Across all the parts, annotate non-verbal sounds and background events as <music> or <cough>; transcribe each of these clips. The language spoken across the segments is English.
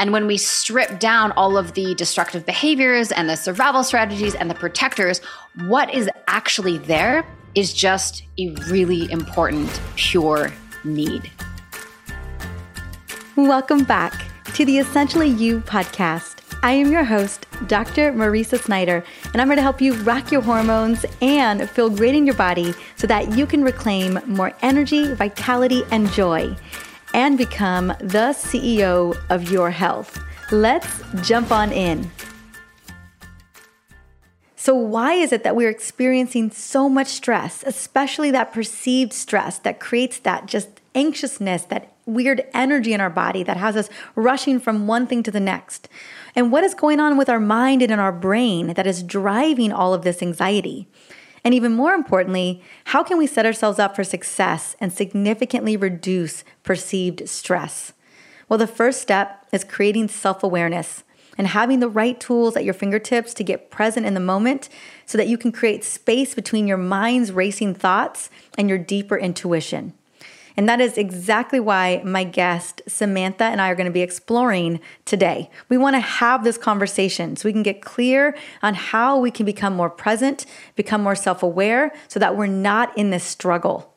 And when we strip down all of the destructive behaviors and the survival strategies and the protectors, what is actually there is just a really important, pure need. Welcome back to the Essentially You podcast. I am your host, Dr. Mariza Snyder, and I'm here to help you rock your hormones and feel great in your body so that you can reclaim more energy, vitality, and joy and become the CEO of your health. Let's jump on in. So, why is it that we're experiencing so much stress, especially that perceived stress that creates that just anxiousness, that weird energy in our body that has us rushing from one thing to the next? And what is going on with our mind and in our brain that is driving all of this anxiety? And even more importantly, how can we set ourselves up for success and significantly reduce perceived stress? Well, the first step is creating self awareness and having the right tools at your fingertips to get present in the moment so that you can create space between your mind's racing thoughts and your deeper intuition. And that is exactly why my guest, Samantha, and I are going to be exploring today. We want to have this conversation so we can get clear on how we can become more present, become more self aware, so that we're not in this struggle.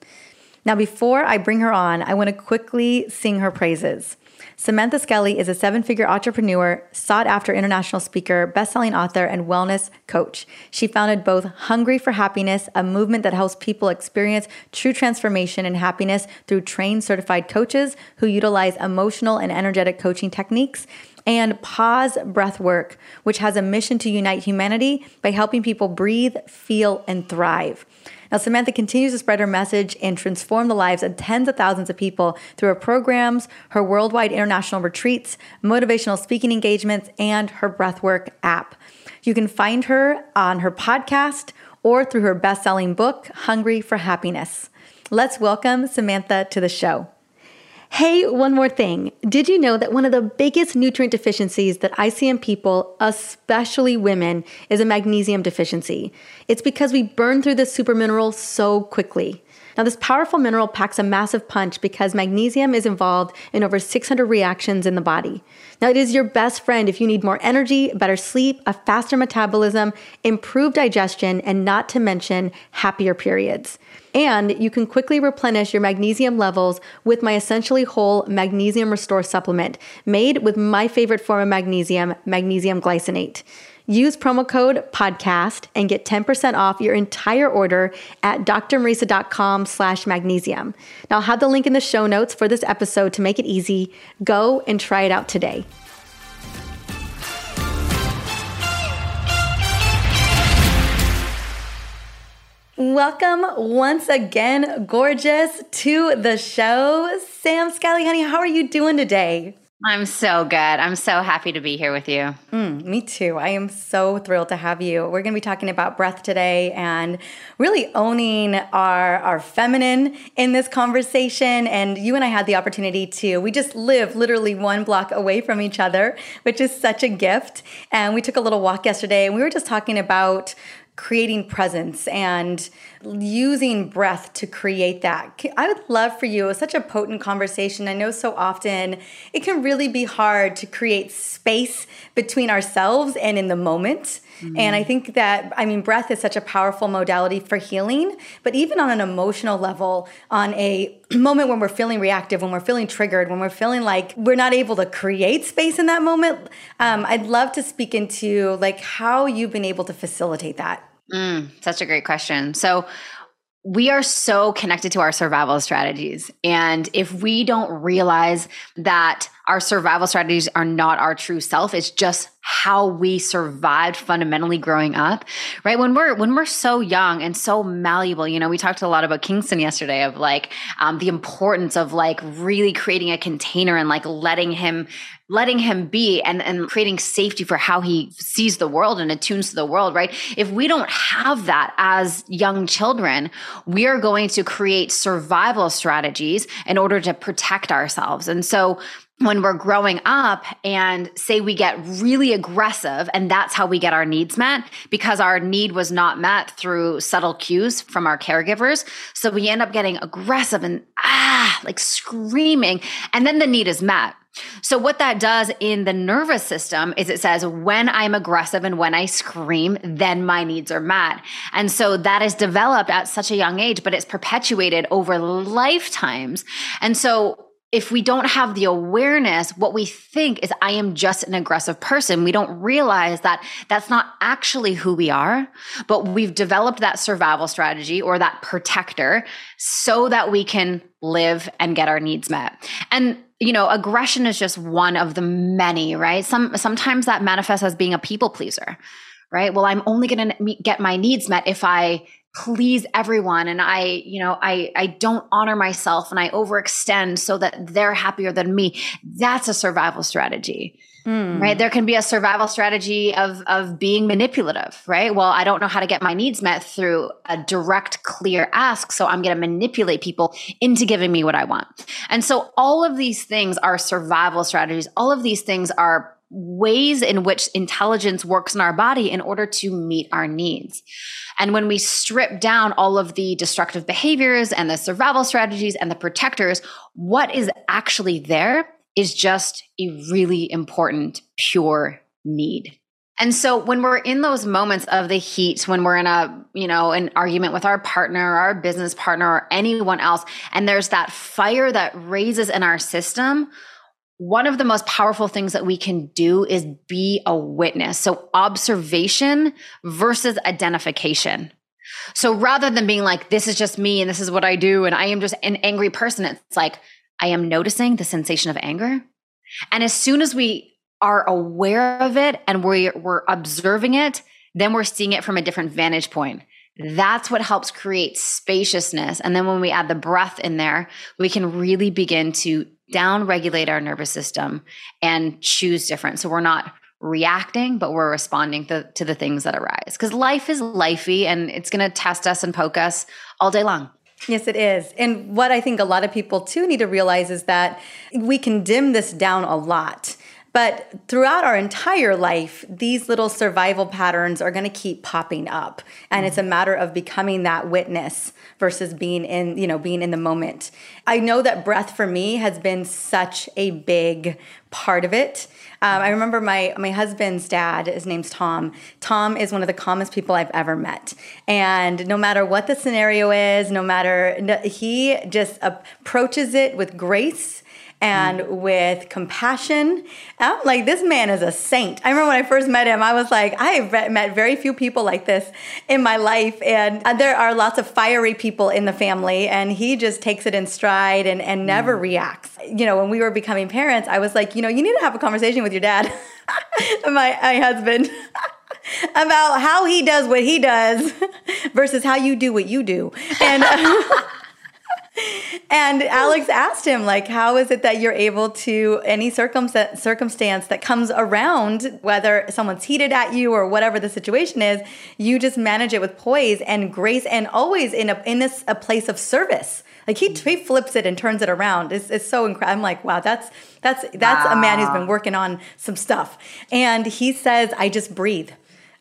Now, before I bring her on, I want to quickly sing her praises. Samantha Skelly is a seven figure entrepreneur, sought after international speaker, best selling author, and wellness coach. She founded both Hungry for Happiness, a movement that helps people experience true transformation and happiness through trained certified coaches who utilize emotional and energetic coaching techniques and Pause Breath Work, which has a mission to unite humanity by helping people breathe, feel, and thrive. Now, Samantha continues to spread her message and transform the lives of tens of thousands of people through her programs, her worldwide international retreats, motivational speaking engagements, and her Breathwork app. You can find her on her podcast or through her best selling book, Hungry for Happiness. Let's welcome Samantha to the show. Hey, one more thing. Did you know that one of the biggest nutrient deficiencies that I see in people, especially women, is a magnesium deficiency? It's because we burn through this super mineral so quickly. Now, this powerful mineral packs a massive punch because magnesium is involved in over 600 reactions in the body. Now, it is your best friend if you need more energy, better sleep, a faster metabolism, improved digestion, and not to mention happier periods. And you can quickly replenish your magnesium levels with my essentially whole magnesium restore supplement made with my favorite form of magnesium, magnesium glycinate. Use promo code podcast and get 10% off your entire order at drmariza.com slash magnesium. Now I'll have the link in the show notes for this episode to make it easy. Go and try it out today. Welcome once again, gorgeous, to the show. Sam Skelly, honey, how are you doing today? I'm so good. I'm so happy to be here with you. Mm, me too. I am so thrilled to have you. We're going to be talking about breath today and really owning our our feminine in this conversation. And you and I had the opportunity to. We just live literally one block away from each other, which is such a gift. And we took a little walk yesterday, and we were just talking about creating presence and using breath to create that. I would love for you, it was such a potent conversation. I know so often it can really be hard to create space between ourselves and in the moment. And I think that, I mean, breath is such a powerful modality for healing, but even on an emotional level, on a <clears throat> moment when we're feeling reactive, when we're feeling triggered, when we're feeling like we're not able to create space in that moment, um, I'd love to speak into like how you've been able to facilitate that. Mm, such a great question. So, we are so connected to our survival strategies. And if we don't realize that our survival strategies are not our true self, it's just how we survived fundamentally growing up right when we're when we're so young and so malleable you know we talked a lot about kingston yesterday of like um, the importance of like really creating a container and like letting him letting him be and, and creating safety for how he sees the world and attunes to the world, right? If we don't have that as young children, we are going to create survival strategies in order to protect ourselves. And so when we're growing up and say we get really aggressive and that's how we get our needs met because our need was not met through subtle cues from our caregivers so we end up getting aggressive and ah like screaming and then the need is met So, what that does in the nervous system is it says, when I'm aggressive and when I scream, then my needs are met. And so that is developed at such a young age, but it's perpetuated over lifetimes. And so, if we don't have the awareness, what we think is, I am just an aggressive person. We don't realize that that's not actually who we are, but we've developed that survival strategy or that protector so that we can live and get our needs met. And you know, aggression is just one of the many, right? Some sometimes that manifests as being a people pleaser, right? Well, I'm only going to get my needs met if I please everyone and i you know i i don't honor myself and i overextend so that they're happier than me that's a survival strategy mm. right there can be a survival strategy of of being manipulative right well i don't know how to get my needs met through a direct clear ask so i'm going to manipulate people into giving me what i want and so all of these things are survival strategies all of these things are ways in which intelligence works in our body in order to meet our needs. And when we strip down all of the destructive behaviors and the survival strategies and the protectors, what is actually there is just a really important, pure need. And so when we're in those moments of the heat, when we're in a, you know, an argument with our partner, our business partner, or anyone else, and there's that fire that raises in our system, one of the most powerful things that we can do is be a witness. So observation versus identification. So rather than being like, this is just me and this is what I do, and I am just an angry person, it's like, I am noticing the sensation of anger. And as soon as we are aware of it and we're, we're observing it, then we're seeing it from a different vantage point. That's what helps create spaciousness. And then when we add the breath in there, we can really begin to down regulate our nervous system and choose different. So we're not reacting, but we're responding to, to the things that arise. Because life is lifey and it's going to test us and poke us all day long. Yes, it is. And what I think a lot of people too need to realize is that we can dim this down a lot. But throughout our entire life, these little survival patterns are going to keep popping up. And mm-hmm. it's a matter of becoming that witness versus being in, you know, being in the moment. I know that breath for me has been such a big part of it. Um, I remember my my husband's dad. His name's Tom. Tom is one of the calmest people I've ever met, and no matter what the scenario is, no matter he just approaches it with grace and mm. with compassion. I'm like, this man is a saint. I remember when I first met him, I was like, I have met very few people like this in my life. And there are lots of fiery people in the family, and he just takes it in stride and, and never mm. reacts. You know, when we were becoming parents, I was like, you know, you need to have a conversation with your dad, <laughs> my, my husband. <laughs> about how he does what he does <laughs> versus how you do what you do. And and Alex asked him, like, how is it that you're able to, any circumstance, circumstance that comes around, whether someone's heated at you or whatever the situation is, you just manage it with poise and grace and always in a, in this, a place of service. Like he, he flips it and turns it around. It's, it's so incredible. I'm like, wow, that's, that's, that's wow. a man who's been working on some stuff. And he says, I just breathe.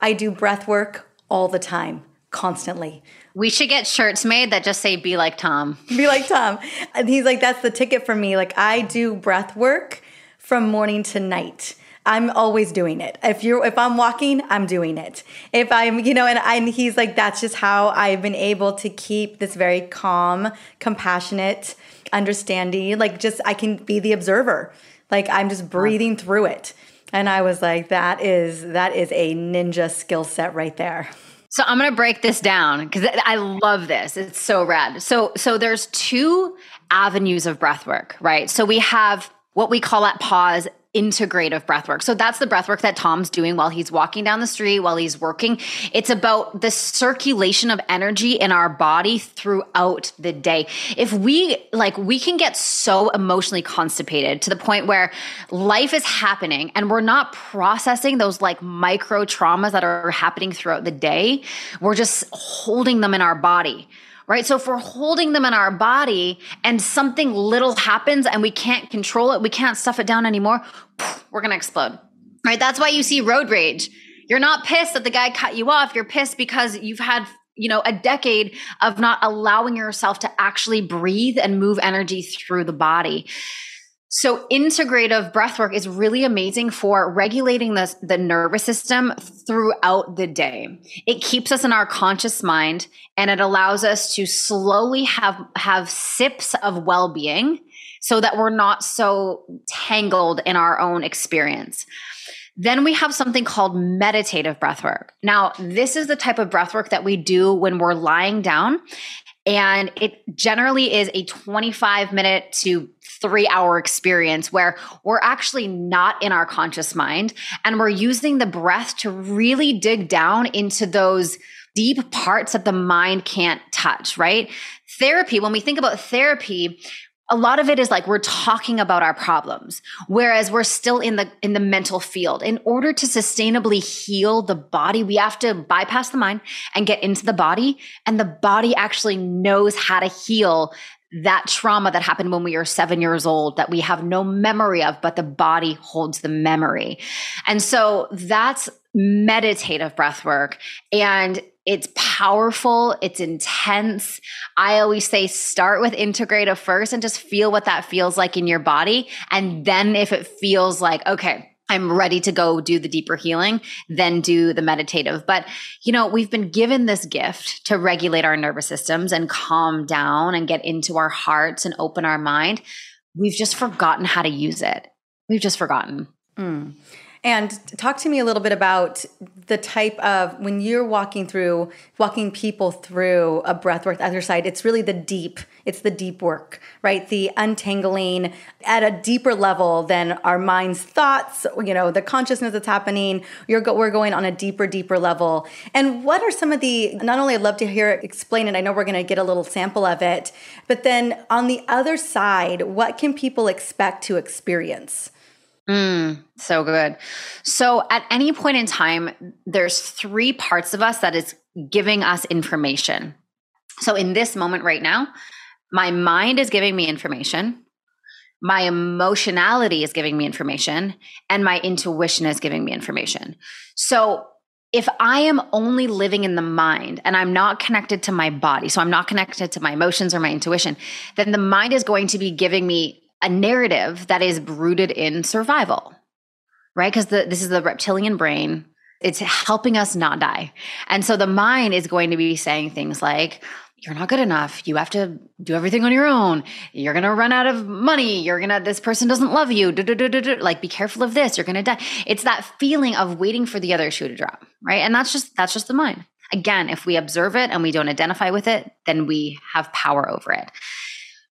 I do breath work all the time, constantly. We should get shirts made that just say "Be like Tom." <laughs> Be like Tom, and he's like, "That's the ticket for me." Like I do breath work from morning to night. I'm always doing it. If you're if I'm walking, I'm doing it. If I'm, you know, and, I, and he's like, that's just how I've been able to keep this very calm, compassionate, understanding. Like just I can be the observer. Like I'm just breathing through it. And I was like, that is that is a ninja skill set right there. So I'm going to break this down because I love this. It's so rad. So so there's two avenues of breath work, right? So we have what we call at pause integrative breath work. So that's the breath work that Tom's doing while he's walking down the street, while he's working. It's about the circulation of energy in our body throughout the day. If we like, we can get so emotionally constipated to the point where life is happening and we're not processing those like micro traumas that are happening throughout the day. We're just holding them in our body right? So if we're holding them in our body and something little happens and we can't control it, we can't stuff it down anymore, we're going to explode, right? That's why you see road rage. You're not pissed that the guy cut you off. You're pissed because you've had you know a decade of not allowing yourself to actually breathe and move energy through the body So integrative breathwork is really amazing for regulating the, the nervous system throughout the day. It keeps us in our conscious mind and it allows us to slowly have, have sips of well-being so that we're not so tangled in our own experience. Then we have something called meditative breathwork. Now, this is the type of breathwork that we do when we're lying down and it generally is a 25 minute to three hour experience where we're actually not in our conscious mind and we're using the breath to really dig down into those deep parts that the mind can't touch, right? Therapy, when we think about therapy, a lot of it is like we're talking about our problems whereas we're still in the in the mental field in order to sustainably heal the body we have to bypass the mind and get into the body and the body actually knows how to heal that trauma that happened when we were seven years old that we have no memory of, but the body holds the memory. And so that's meditative breath work. And it's powerful, it's intense. I always say start with integrative first and just feel what that feels like in your body. And then if it feels like, okay, I'm ready to go do the deeper healing, then do the meditative. But, you know, we've been given this gift to regulate our nervous systems and calm down and get into our hearts and open our mind. We've just forgotten how to use it. We've just forgotten. Mm. And talk to me a little bit about the type of when you're walking through, walking people through a breathwork exercise, it's really the deep, it's the deep work, right? The untangling at a deeper level than our mind's thoughts, you know, the consciousness that's happening. You're go, we're going on a deeper, deeper level. And what are some of the, not only I'd love to hear it explain it, I know we're going to get a little sample of it, but then on the other side, what can people expect to experience? Mm, so good. So at any point in time, there's three parts of us that is giving us information. So in this moment right now, my mind is giving me information. My emotionality is giving me information and my intuition is giving me information. So if I am only living in the mind and I'm not connected to my body, so I'm not connected to my emotions or my intuition, then the mind is going to be giving me a narrative that is rooted in survival, right? Because this is the reptilian brain. It's helping us not die. And so the mind is going to be saying things like, you're not good enough. You have to do everything on your own. You're going to run out of money. You're going to, this person doesn't love you. Like, be careful of this. You're going to die. It's that feeling of waiting for the other shoe to drop, right? And that's just, that's just the mind. Again, if we observe it and we don't identify with it, then we have power over it.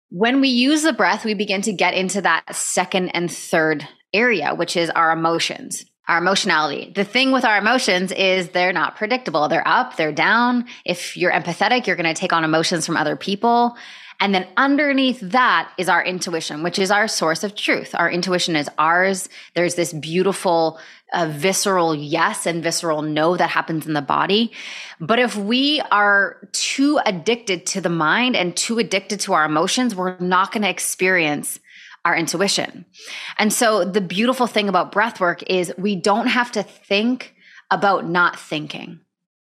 When we use the breath, we begin to get into that second and third area, which is our emotions, our emotionality. The thing with our emotions is they're not predictable. They're up, they're down. If you're empathetic, you're going to take on emotions from other people. And then underneath that is our intuition, which is our source of truth. Our intuition is ours. There's this beautiful a visceral yes and visceral no that happens in the body. But if we are too addicted to the mind and too addicted to our emotions, we're not going to experience our intuition. And so the beautiful thing about breath work is we don't have to think about not thinking.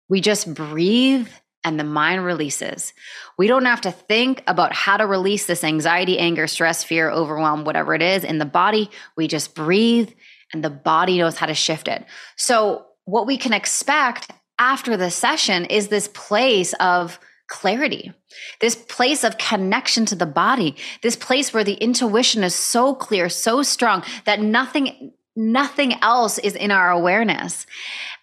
We just breathe and the mind releases. We don't have to think about how to release this anxiety, anger, stress, fear, overwhelm, whatever it is in the body. We just breathe and the body knows how to shift it. So, what we can expect after the session is this place of clarity, this place of connection to the body, this place where the intuition is so clear, so strong that nothing nothing else is in our awareness.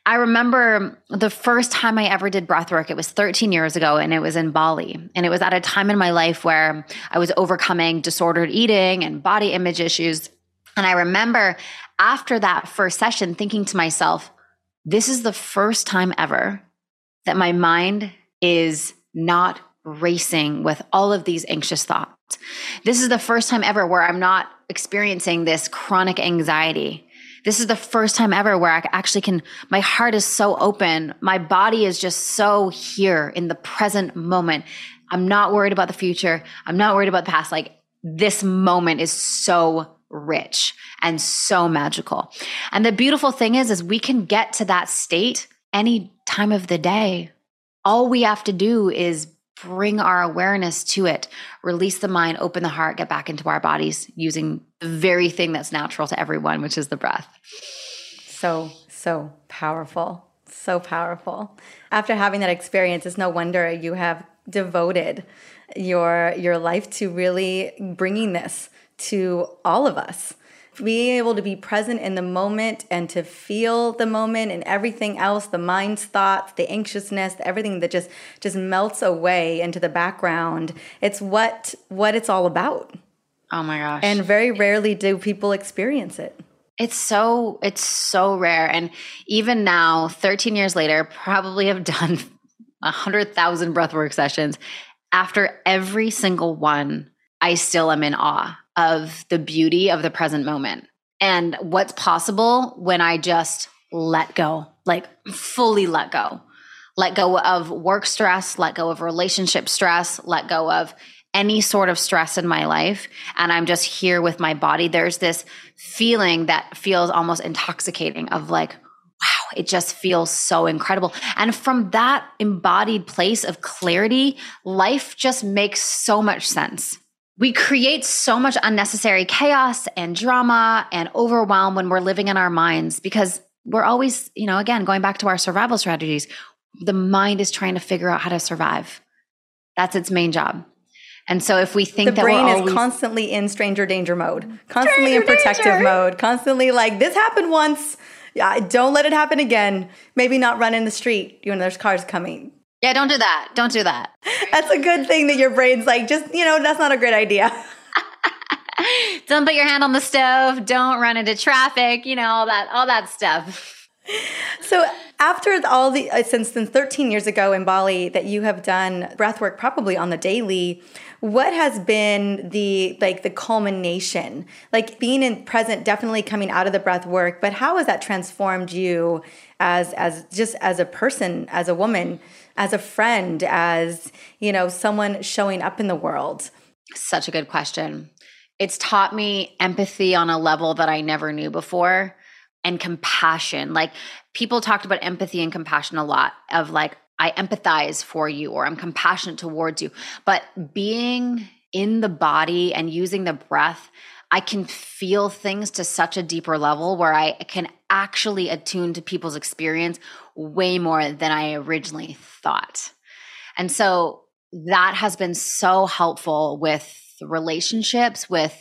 I remember the first time I ever did breath work, it was 13 years ago and it was in Bali. And it was at a time in my life where I was overcoming disordered eating and body image issues. And I remember after that first session thinking to myself, this is the first time ever that my mind is not racing with all of these anxious thoughts. This is the first time ever where I'm not experiencing this chronic anxiety. This is the first time ever where I actually can, my heart is so open. My body is just so here in the present moment. I'm not worried about the future. I'm not worried about the past. Like this moment is so rich and so magical. And the beautiful thing is is we can get to that state any time of the day. All we have to do is bring our awareness to it, release the mind, open the heart, get back into our bodies using the very thing that's natural to everyone, which is the breath. So, so powerful. So powerful. After having that experience, it's no wonder you have devoted your your life to really bringing this to all of us. Being able to be present in the moment and to feel the moment and everything else the mind's thoughts the anxiousness everything that just just melts away into the background. It's what what it's all about. Oh my gosh. And very rarely do people experience it. It's so it's so rare. And even now 13 years later probably have done 100,000 breathwork sessions. After every single one I still am in awe of the beauty of the present moment and what's possible when I just let go, like fully let go. Let go of work stress, let go of relationship stress, let go of any sort of stress in my life. And I'm just here with my body. There's this feeling that feels almost intoxicating of like, wow, it just feels so incredible. And from that embodied place of clarity, life just makes so much sense we create so much unnecessary chaos and drama and overwhelm when we're living in our minds because we're always, you know, again, going back to our survival strategies, the mind is trying to figure out how to survive. That's its main job. And so if we think the that brain always, is constantly in stranger danger mode, constantly in protective danger. mode, constantly like this happened once. Yeah, don't let it happen again. Maybe not run in the street when there's cars coming. Yeah, don't do that. Don't do that. That's a good thing that your brain's like, just, you know, that's not a great idea. <laughs> don't put your hand on the stove. Don't run into traffic, you know, all that, all that stuff. So after all the, uh, since then 13 years ago in Bali that you have done breath work probably on the daily, what has been the like the culmination like being in present definitely coming out of the breath work but how has that transformed you as as just as a person as a woman as a friend, as, you know, someone showing up in the world? Such a good question. It's taught me empathy on a level that I never knew before and compassion. Like people talked about empathy and compassion a lot of like, I empathize for you or I'm compassionate towards you. But being in the body and using the breath, I can feel things to such a deeper level where I can actually attune to people's experience way more than I originally thought. And so that has been so helpful with relationships, with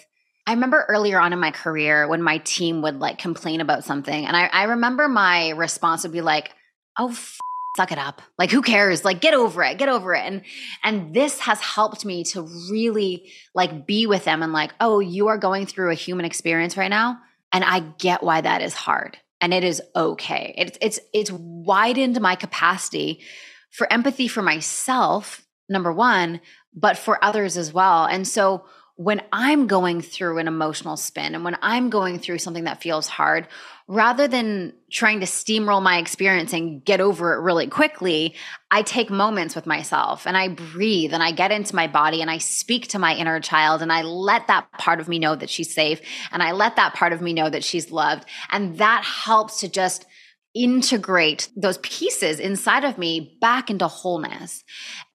I remember earlier on in my career when my team would like complain about something. And I, I remember my response would be like, oh, f- suck it up. Like, who cares? Like, get over it, get over it. And, and this has helped me to really like be with them and like, oh, you are going through a human experience right now. And I get why that is hard and it is okay. It's, it's, it's widened my capacity for empathy for myself, number one, but for others as well. And so when I'm going through an emotional spin and when I'm going through something that feels hard, rather than trying to steamroll my experience and get over it really quickly, I take moments with myself and I breathe and I get into my body and I speak to my inner child and I let that part of me know that she's safe and I let that part of me know that she's loved. And that helps to just integrate those pieces inside of me back into wholeness.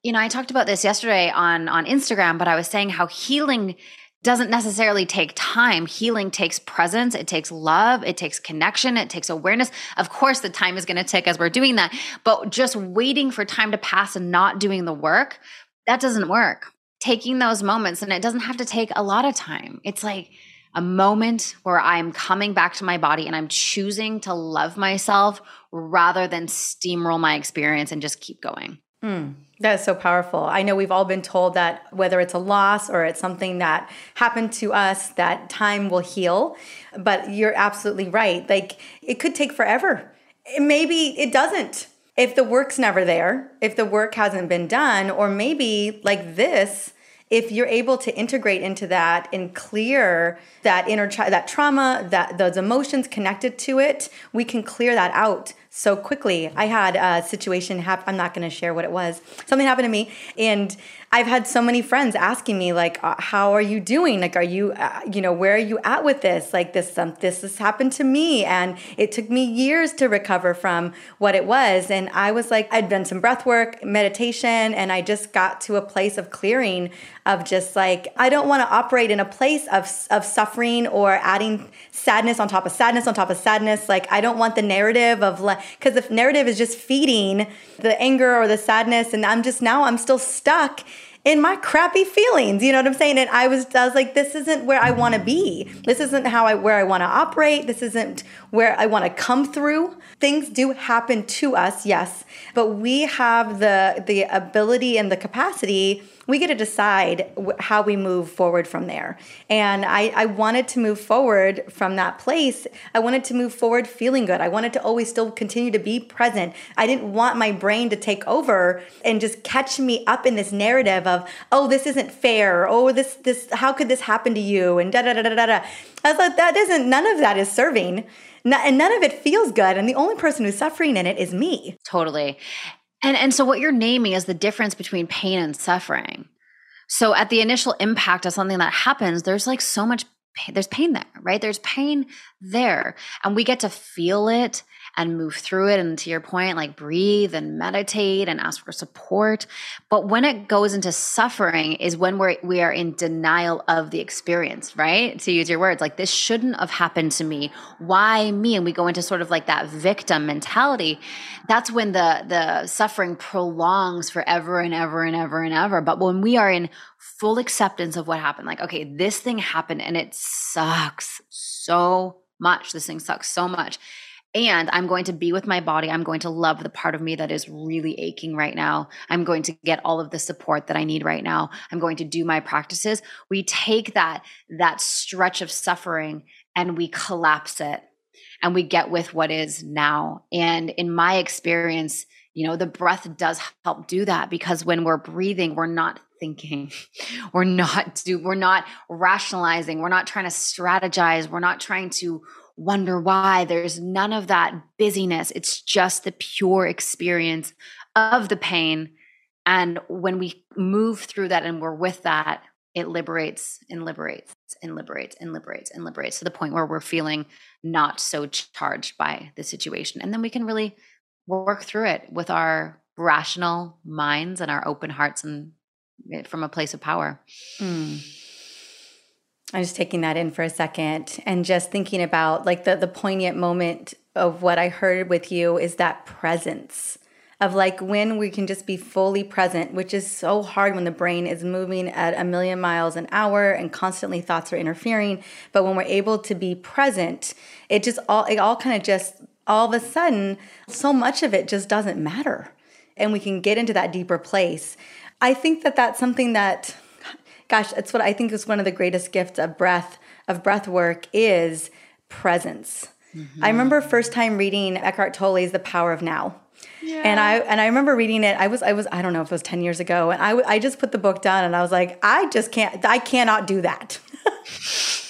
You know, I talked about this yesterday on on Instagram, but I was saying how healing doesn't necessarily take time. Healing takes presence, it takes love, it takes connection, it takes awareness. Of course, the time is going to tick as we're doing that, but just waiting for time to pass and not doing the work, that doesn't work. Taking those moments, and it doesn't have to take a lot of time. It's like, a moment where I'm coming back to my body and I'm choosing to love myself rather than steamroll my experience and just keep going. Mm, that is so powerful. I know we've all been told that whether it's a loss or it's something that happened to us, that time will heal. But you're absolutely right. Like it could take forever. Maybe it doesn't. If the work's never there, if the work hasn't been done, or maybe like this, if you're able to integrate into that and clear that inner that trauma that those emotions connected to it we can clear that out so quickly. I had a situation happen. I'm not going to share what it was. Something happened to me, and I've had so many friends asking me like, uh, "How are you doing? Like, are you, uh, you know, where are you at with this? Like, this, um, this has happened to me, and it took me years to recover from what it was." And I was like, I'd done some breath work, meditation, and I just got to a place of clearing, of just like, I don't want to operate in a place of of suffering or adding sadness on top of sadness on top of sadness. Like, I don't want the narrative of like, because the narrative is just feeding the anger or the sadness, and I'm just now I'm still stuck in my crappy feelings. You know what I'm saying? And I was, I was like, this isn't where I want to be. This isn't how I, where I want to operate. This isn't where I want to come through. Things do happen to us, yes, but we have the, the ability and the capacity we get to decide how we move forward from there. And I, I wanted to move forward from that place. I wanted to move forward feeling good. I wanted to always still continue to be present. I didn't want my brain to take over and just catch me up in this narrative of, oh, this isn't fair. Oh, this, this, how could this happen to you? And da da da da da da. I was like, that isn't, none of that is serving. And none of it feels good. And the only person who's suffering in it is me. Totally. And and so what you're naming is the difference between pain and suffering. So at the initial impact of something that happens, there's like so much there's pain there, right? There's pain there. And we get to feel it and move through it. And to your point, like breathe and meditate and ask for support. But when it goes into suffering is when we're we are in denial of the experience, right? To use your words, like this shouldn't have happened to me. Why me? And we go into sort of like that victim mentality. That's when the the suffering prolongs forever and ever and ever and ever. But when we are in full acceptance of what happened, like, okay, this thing happened and it sucks so much. This thing sucks so much and I'm going to be with my body. I'm going to love the part of me that is really aching right now. I'm going to get all of the support that I need right now. I'm going to do my practices. We take that that stretch of suffering and we collapse it and we get with what is now. And in my experience, you know, the breath does help do that because when we're breathing, we're not thinking. <laughs> We're not do we're not rationalizing. We're not trying to strategize. We're not trying to wonder why. There's none of that busyness. It's just the pure experience of the pain. And when we move through that and we're with that, it liberates and liberates and liberates and liberates and liberates to the point where we're feeling not so charged by the situation. And then we can really work through it with our rational minds and our open hearts and eh, from a place of power. Mm. I'm just taking that in for a second and just thinking about like the the poignant moment of what I heard with you is that presence of like when we can just be fully present, which is so hard when the brain is moving at a million miles an hour and constantly thoughts are interfering. But when we're able to be present, it just all it all kind of just all of a sudden, so much of it just doesn't matter. And we can get into that deeper place. I think that that's something that gosh, it's what I think is one of the greatest gifts of breath of breath work is presence. Mm-hmm. I remember first time reading Eckhart Tolle's The Power of Now. Yeah. And I and I remember reading it. I was I was I don't know if it was ten years ago, and I I just put the book down, and I was like, I just can't. I cannot do that. <laughs>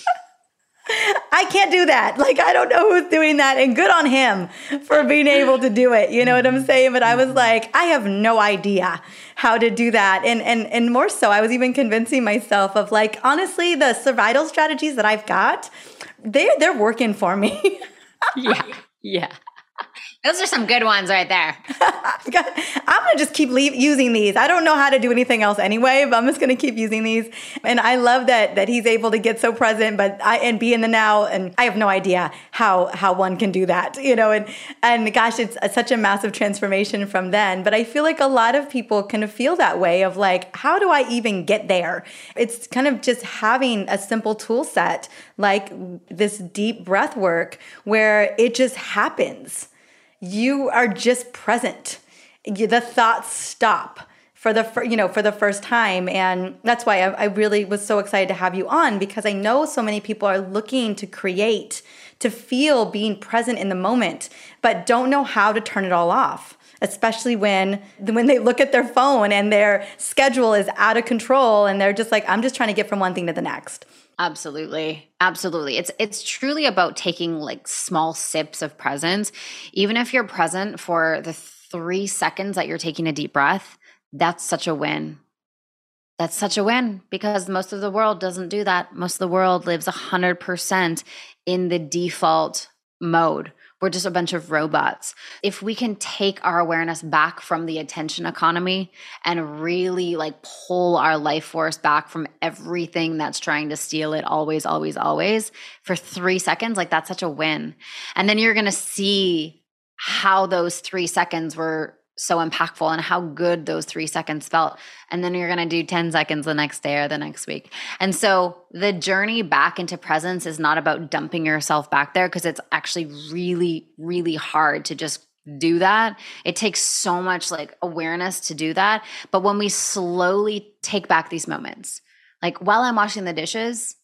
I can't do that. Like, I don't know who's doing that. And good on him for being able to do it. You know what I'm saying? But I was like, I have no idea how to do that. And and and more so, I was even convincing myself of like, honestly, the survival strategies that I've got, they're they're working for me. <laughs> yeah. Yeah. Those are some good ones right there. <laughs> I'm gonna just keep leave, using these. I don't know how to do anything else anyway, but I'm just gonna keep using these. And I love that that he's able to get so present, but I and be in the now. And I have no idea how how one can do that, you know. And and gosh, it's such a massive transformation from then. But I feel like a lot of people kind of feel that way of like, how do I even get there? It's kind of just having a simple tool set like this deep breath work where it just happens you are just present. The thoughts stop for the you know for the first time and that's why I, I, really was so excited to have you on because i know so many people are looking to create to feel being present in the moment but don't know how to turn it all off especially when when they look at their phone and their schedule is out of control and they're just like i'm just trying to get from one thing to the next Absolutely. Absolutely. It's it's truly about taking like small sips of presence. Even if you're present for the 3 seconds that you're taking a deep breath, that's such a win. That's such a win because most of the world doesn't do that. Most of the world lives 100% in the default mode we're just a bunch of robots. If we can take our awareness back from the attention economy and really like pull our life force back from everything that's trying to steal it always, always, always for three seconds, like that's such a win. And then you're going to see how those three seconds were so impactful and how good those three seconds felt. And then you're going to do 10 seconds the next day or the next week. And so the journey back into presence is not about dumping yourself back there because it's actually really, really hard to just do that. It takes so much like awareness to do that. But when we slowly take back these moments, like while I'm washing the dishes,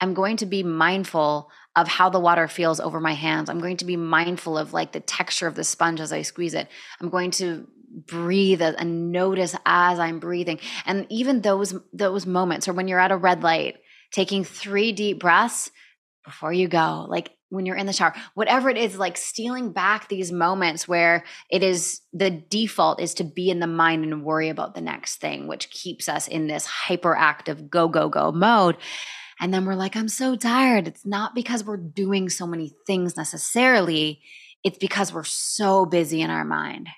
I'm going to be mindful of how the water feels over my hands. I'm going to be mindful of like the texture of the sponge as I squeeze it. I'm going to breathe and notice as I'm breathing. And even those those moments or when you're at a red light, taking 3 deep breaths before you go, like when you're in the shower, whatever it is, like stealing back these moments where it is the default is to be in the mind and worry about the next thing, which keeps us in this hyperactive go, go, go mode. And then we're like, I'm so tired. It's not because we're doing so many things necessarily, it's because we're so busy in our mind.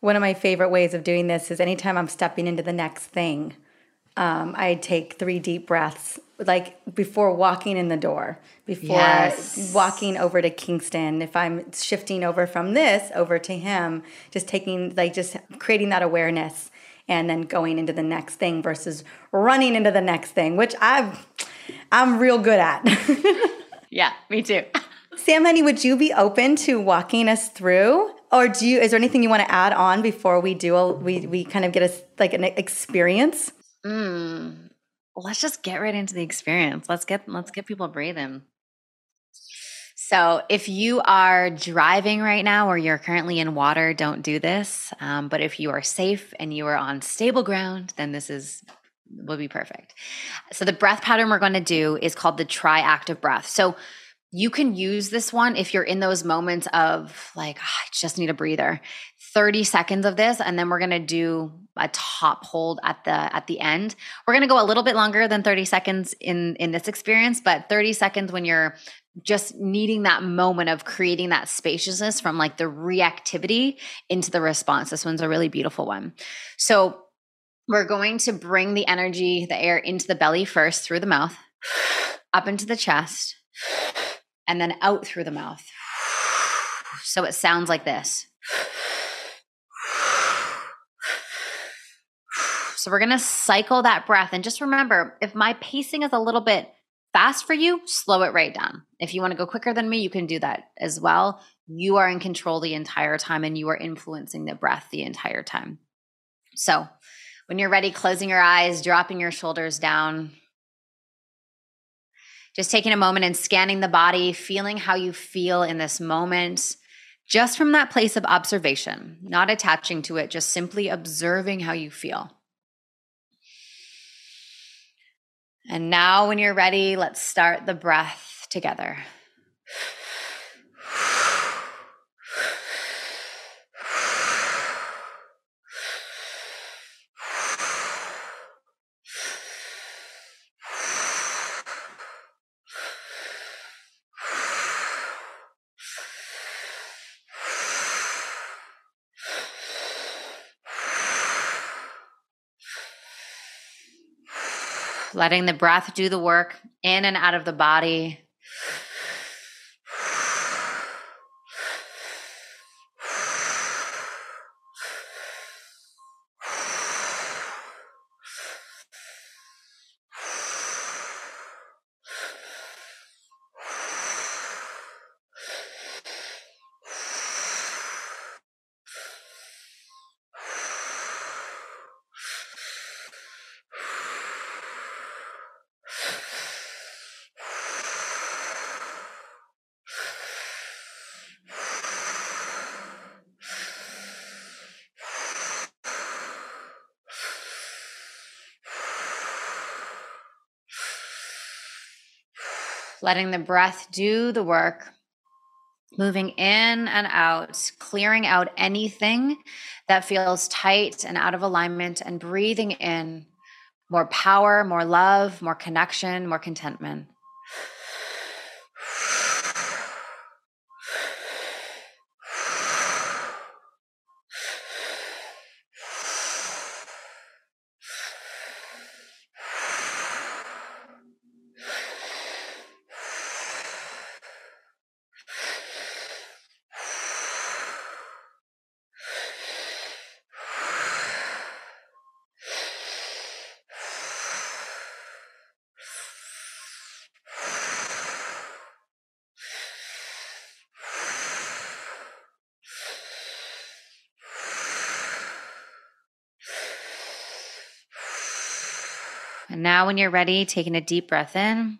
One of my favorite ways of doing this is anytime I'm stepping into the next thing, um, I take three deep breaths, like before walking in the door, before yes. walking over to Kingston. If I'm shifting over from this over to him, just taking, like, just creating that awareness and then going into the next thing versus running into the next thing, which I've I'm real good at. <laughs> yeah, me too. <laughs> Sam, honey, would you be open to walking us through, or do you? Is there anything you want to add on before we do? A, we we kind of get a like an experience. Mm, let's just get right into the experience. Let's get let's get people breathing. So, if you are driving right now or you're currently in water, don't do this. Um, but if you are safe and you are on stable ground, then this is will be perfect. So, the breath pattern we're going to do is called the triactive breath. So, you can use this one if you're in those moments of like, oh, I just need a breather. 30 seconds of this and then we're going to do a top hold at the at the end. We're going to go a little bit longer than 30 seconds in in this experience, but 30 seconds when you're just needing that moment of creating that spaciousness from like the reactivity into the response. This one's a really beautiful one. So we're going to bring the energy, the air into the belly first through the mouth, up into the chest, and then out through the mouth. So it sounds like this. So we're going to cycle that breath. And just remember if my pacing is a little bit fast for you, slow it right down. If you want to go quicker than me, you can do that as well. You are in control the entire time and you are influencing the breath the entire time. So, when you're ready, closing your eyes, dropping your shoulders down, just taking a moment and scanning the body, feeling how you feel in this moment, just from that place of observation, not attaching to it, just simply observing how you feel. And now, when you're ready, let's start the breath together. Letting the breath do the work in and out of the body. Letting the breath do the work, moving in and out, clearing out anything that feels tight and out of alignment, and breathing in more power, more love, more connection, more contentment. And when you're ready, taking a deep breath in,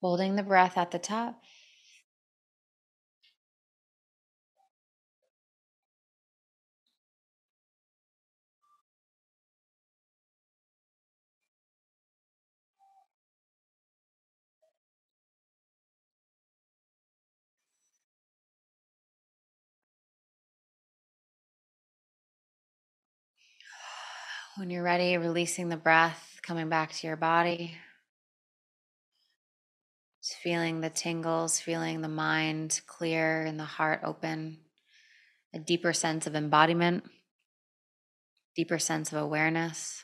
holding the breath at the top. When you're ready, releasing the breath, coming back to your body. Just feeling the tingles, feeling the mind clear and the heart open. A deeper sense of embodiment, deeper sense of awareness.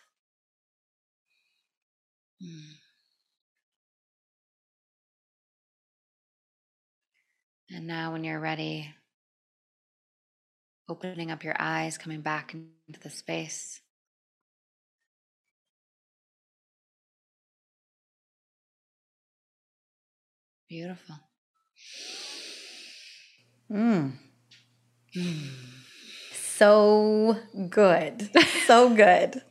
Hmm. And now, when you're ready, opening up your eyes, coming back into the space. Beautiful. Mm. Mm. So good. So good.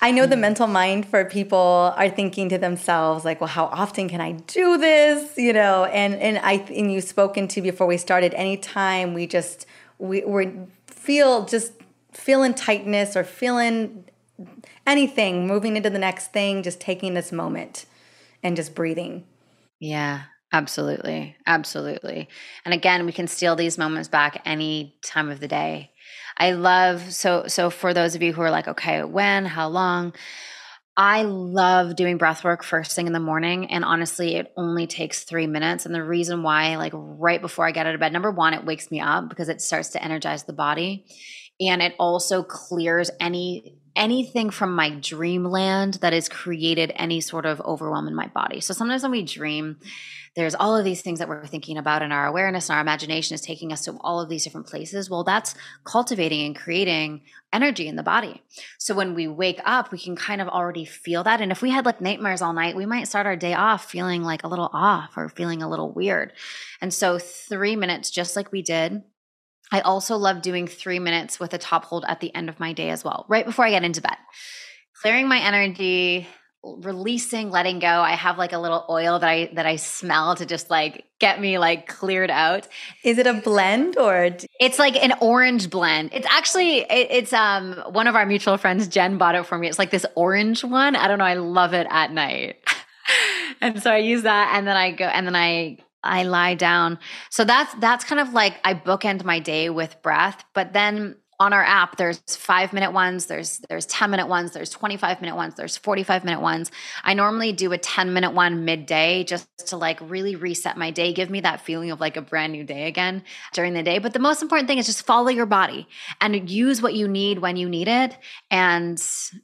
I know the mental mind for people are thinking to themselves like, well, how often can I do this? You know, and and I and you've spoken to before we started. Anytime we just we we feel just feeling tightness or feeling anything, moving into the next thing, just taking this moment and just breathing. Yeah, absolutely. Absolutely. And again, we can steal these moments back any time of the day. I love so so for those of you who are like, okay, when, how long? I love doing breath work first thing in the morning. And honestly, it only takes three minutes. And the reason why, like right before I get out of bed, number one, it wakes me up because it starts to energize the body. And it also clears any anything from my dreamland that has created any sort of overwhelm in my body. So sometimes when we dream, there's all of these things that we're thinking about, and our awareness and our imagination is taking us to all of these different places. Well, that's cultivating and creating energy in the body. So when we wake up, we can kind of already feel that. And if we had like nightmares all night, we might start our day off feeling like a little off or feeling a little weird. And so, three minutes, just like we did I also love doing three minutes with a top hold at the end of my day as well, right before I get into bed. Clearing my energy, releasing, letting go. I have like a little oil that I that I smell to just like get me like cleared out. Is it a blend or it's like an orange blend? It's actually it, it's um one of our mutual friends Jen bought it for me. It's like this orange one. I don't know, I love it at night. <laughs> and so I use that and then I go and then I I lie down. So that's that's kind of like I bookend my day with breath, but then on our app there's 5 minute ones, there's there's 10 minute ones, there's 25 minute ones, there's 45 minute ones. I normally do a 10 minute one midday just to like really reset my day, give me that feeling of like a brand new day again during the day. But the most important thing is just follow your body and use what you need when you need it and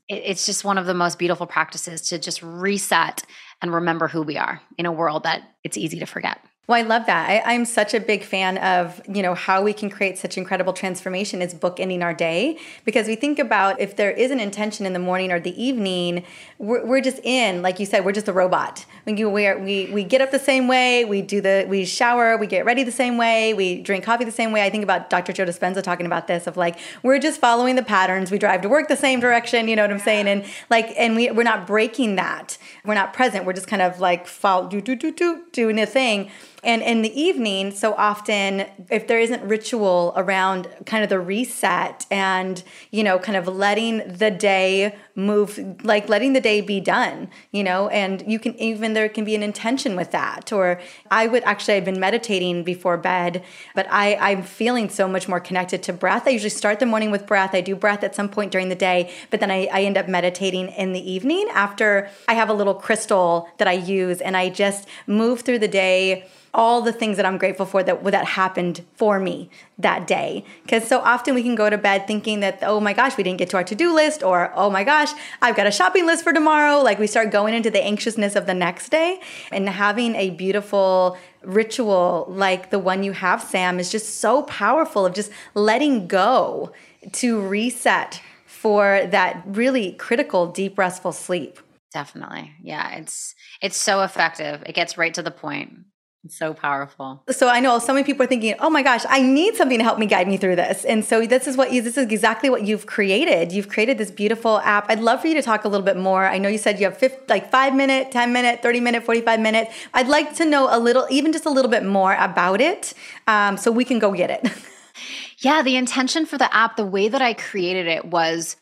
it, it's just one of the most beautiful practices to just reset and remember who we are in a world that it's easy to forget. Well, I love that. I, am such a big fan of, you know, how we can create such incredible transformation is bookending our day. Because we think about if there is an intention in the morning or the evening, we're, we're just in, like you said, we're just a robot. We, we, we, get up the same way, we do the, we shower, we get ready the same way, we drink coffee the same way. I think about Dr. Joe Dispenza talking about this of like, we're just following the patterns. We drive to work the same direction, you know what I'm saying? And like, and we, we're not breaking that. We're not present. We're just kind of like, follow, do, do, do, do, doing a thing And in the evening, so often, if there isn't ritual around kind of the reset and, you know, kind of letting the day move, like letting the day be done, you know, and you can even, there can be an intention with that. Or I would actually, I've been meditating before bed, but I, I'm feeling so much more connected to breath. I usually start the morning with breath. I do breath at some point during the day, but then I, I end up meditating in the evening after I have a little crystal that I use and I just move through the day all the things that I'm grateful for that that happened for me that day. Because so often we can go to bed thinking that oh my gosh we didn't get to our to do list or oh my gosh I've got a shopping list for tomorrow. Like we start going into the anxiousness of the next day and having a beautiful ritual like the one you have Sam is just so powerful of just letting go to reset for that really critical deep restful sleep. Definitely. Yeah, it's it's so effective. It gets right to the point. It's so powerful. So I know so many people are thinking, "Oh my gosh, I need something to help me guide me through this." And so this is what you this is exactly what you've created. You've created this beautiful app. I'd love for you to talk a little bit more. I know you said you have 50, like 5 minute, 10 minute, 30 minute, 45 minute. I'd like to know a little even just a little bit more about it um, so we can go get it. <laughs> yeah, the intention for the app, the way that I created it was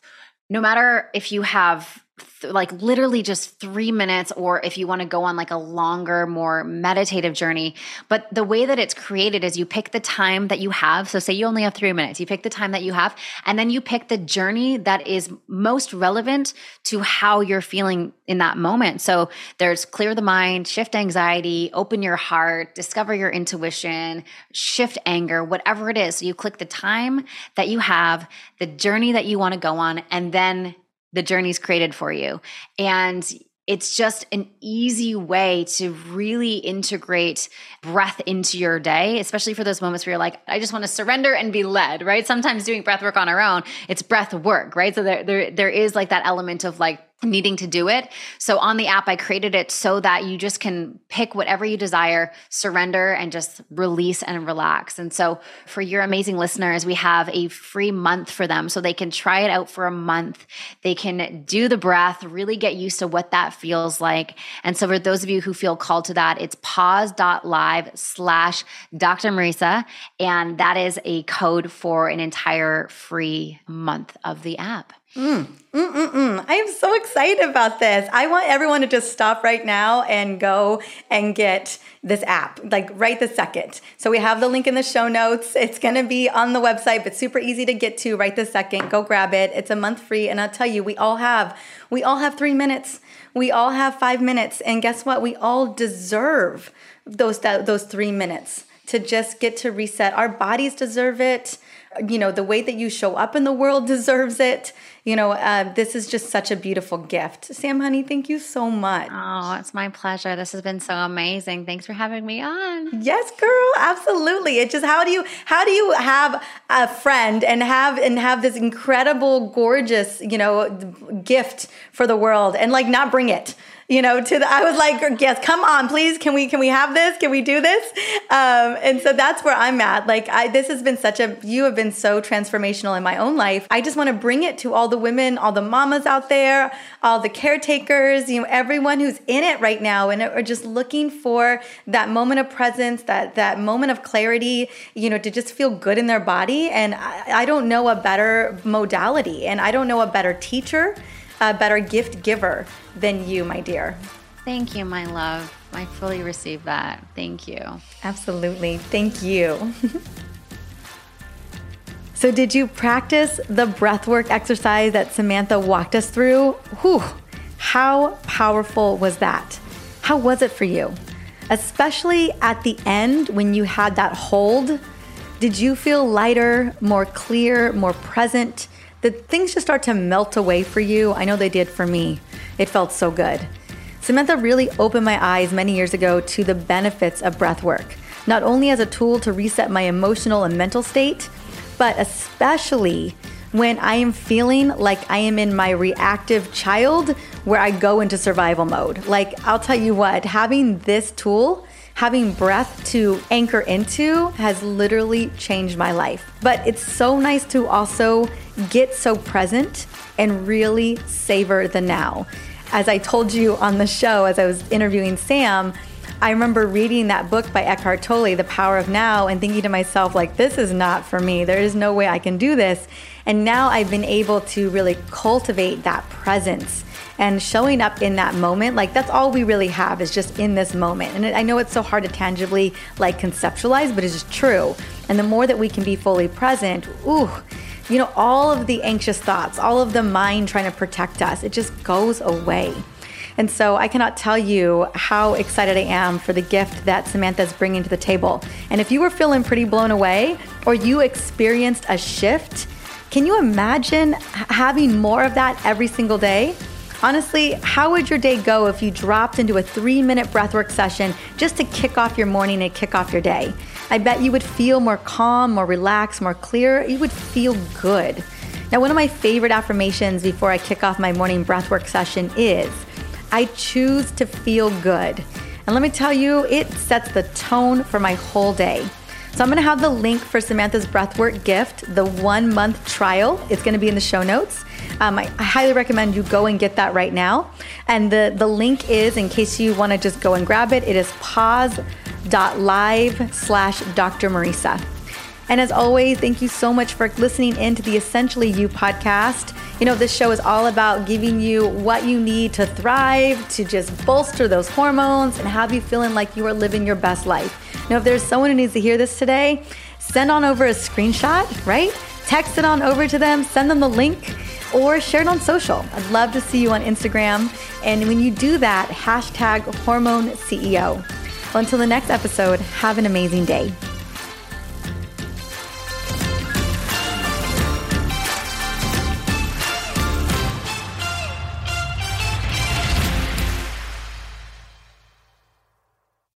no matter if you have like literally just three minutes, or if you want to go on like a longer, more meditative journey. But the way that it's created is you pick the time that you have. So, say you only have three minutes, you pick the time that you have, and then you pick the journey that is most relevant to how you're feeling in that moment. So, there's clear the mind, shift anxiety, open your heart, discover your intuition, shift anger, whatever it is. So, you click the time that you have, the journey that you want to go on, and then the journey's created for you. And it's just an easy way to really integrate breath into your day, especially for those moments where you're like, I just want to surrender and be led, right? Sometimes doing breath work on our own, it's breath work, right? So there, there, there is like that element of like needing to do it. So on the app, I created it so that you just can pick whatever you desire, surrender, and just release and relax. And so for your amazing listeners, we have a free month for them so they can try it out for a month. They can do the breath, really get used to what that feels like. And so for those of you who feel called to that, it's pause.live slash Dr. Mariza. And that is a code for an entire free month of the app. Mm, mm, mm, mm. I am so excited about this. I want everyone to just stop right now and go and get this app, like right the second. So we have the link in the show notes. It's going to be on the website, but super easy to get to right the second. Go grab it. It's a month free. And I'll tell you, we all have, we all have three minutes. We all have five minutes. And guess what? We all deserve those, those three minutes to just get to reset. Our bodies deserve it you know the way that you show up in the world <laughs> deserves it. You know uh, this is just such a beautiful gift. Sam honey thank you so much. Oh it's my pleasure. This has been so amazing. Thanks for having me on. Yes girl absolutely. It's just how do you how do you have a friend and have and have this incredible gorgeous you know gift for the world and like not bring it you know, to the, I was like, yes, come on, please. Can we, can we have this? Can we do this? Um, and so that's where I'm at. Like, I, this has been such a, you have been so transformational in my own life. I just want to bring it to all the women, all the mamas out there, all the caretakers, you know, everyone who's in it right now and are just looking for that moment of presence, that, that moment of clarity, you know, to just feel good in their body. And I, I don't know a better modality and I don't know a better teacher a better gift giver than you, my dear. Thank you, my love. I fully receive that. Thank you. Absolutely. Thank you. <laughs> so, did you practice the breathwork exercise that Samantha walked us through? Whew, how powerful was that? How was it for you? Especially at the end when you had that hold, did you feel lighter, more clear, more present? Did things just start to melt away for you? I know they did for me. It felt so good. Samantha really opened my eyes many years ago to the benefits of breath work, not only as a tool to reset my emotional and mental state, but especially when I am feeling like I am in my reactive child where I go into survival mode. Like, I'll tell you what, having this tool having breath to anchor into has literally changed my life. But it's so nice to also get so present and really savor the now. As I told you on the show, as I was interviewing Sam, I remember reading that book by Eckhart Tolle, The Power of Now, and thinking to myself, like, this is not for me. There is no way I can do this. And now I've been able to really cultivate that presence and showing up in that moment. Like, that's all we really have is just in this moment. And I know it's so hard to tangibly like conceptualize, but it's just true. And the more that we can be fully present, ooh, you know, all of the anxious thoughts, all of the mind trying to protect us, it just goes away. And so I cannot tell you how excited I am for the gift that Samantha is bringing to the table. And if you were feeling pretty blown away or you experienced a shift, can you imagine having more of that every single day? Honestly, how would your day go if you dropped into a three minute breathwork session just to kick off your morning and kick off your day? I bet you would feel more calm, more relaxed, more clear. You would feel good. Now, one of my favorite affirmations before I kick off my morning breathwork session is I choose to feel good. And let me tell you, it sets the tone for my whole day. So I'm to have the link for Samantha's breathwork gift, the one month trial. It's to be in the show notes. Um, I, I, highly recommend you go and get that right now. And the, the link is, in case you want to just go and grab it, it is pause.live slash Dr. Mariza. And as always, thank you so much for listening in to the Essentially You podcast. You know, this show is all about giving you what you need to thrive, to just bolster those hormones and have you feeling like you are living your best life. Now, if there's someone who needs to hear this today, send on over a screenshot, right? Text it on over to them, send them the link, or share it on social. I'd love to see you on Instagram. And when you do that, hashtag hormone CEO. Well, until the next episode, have an amazing day.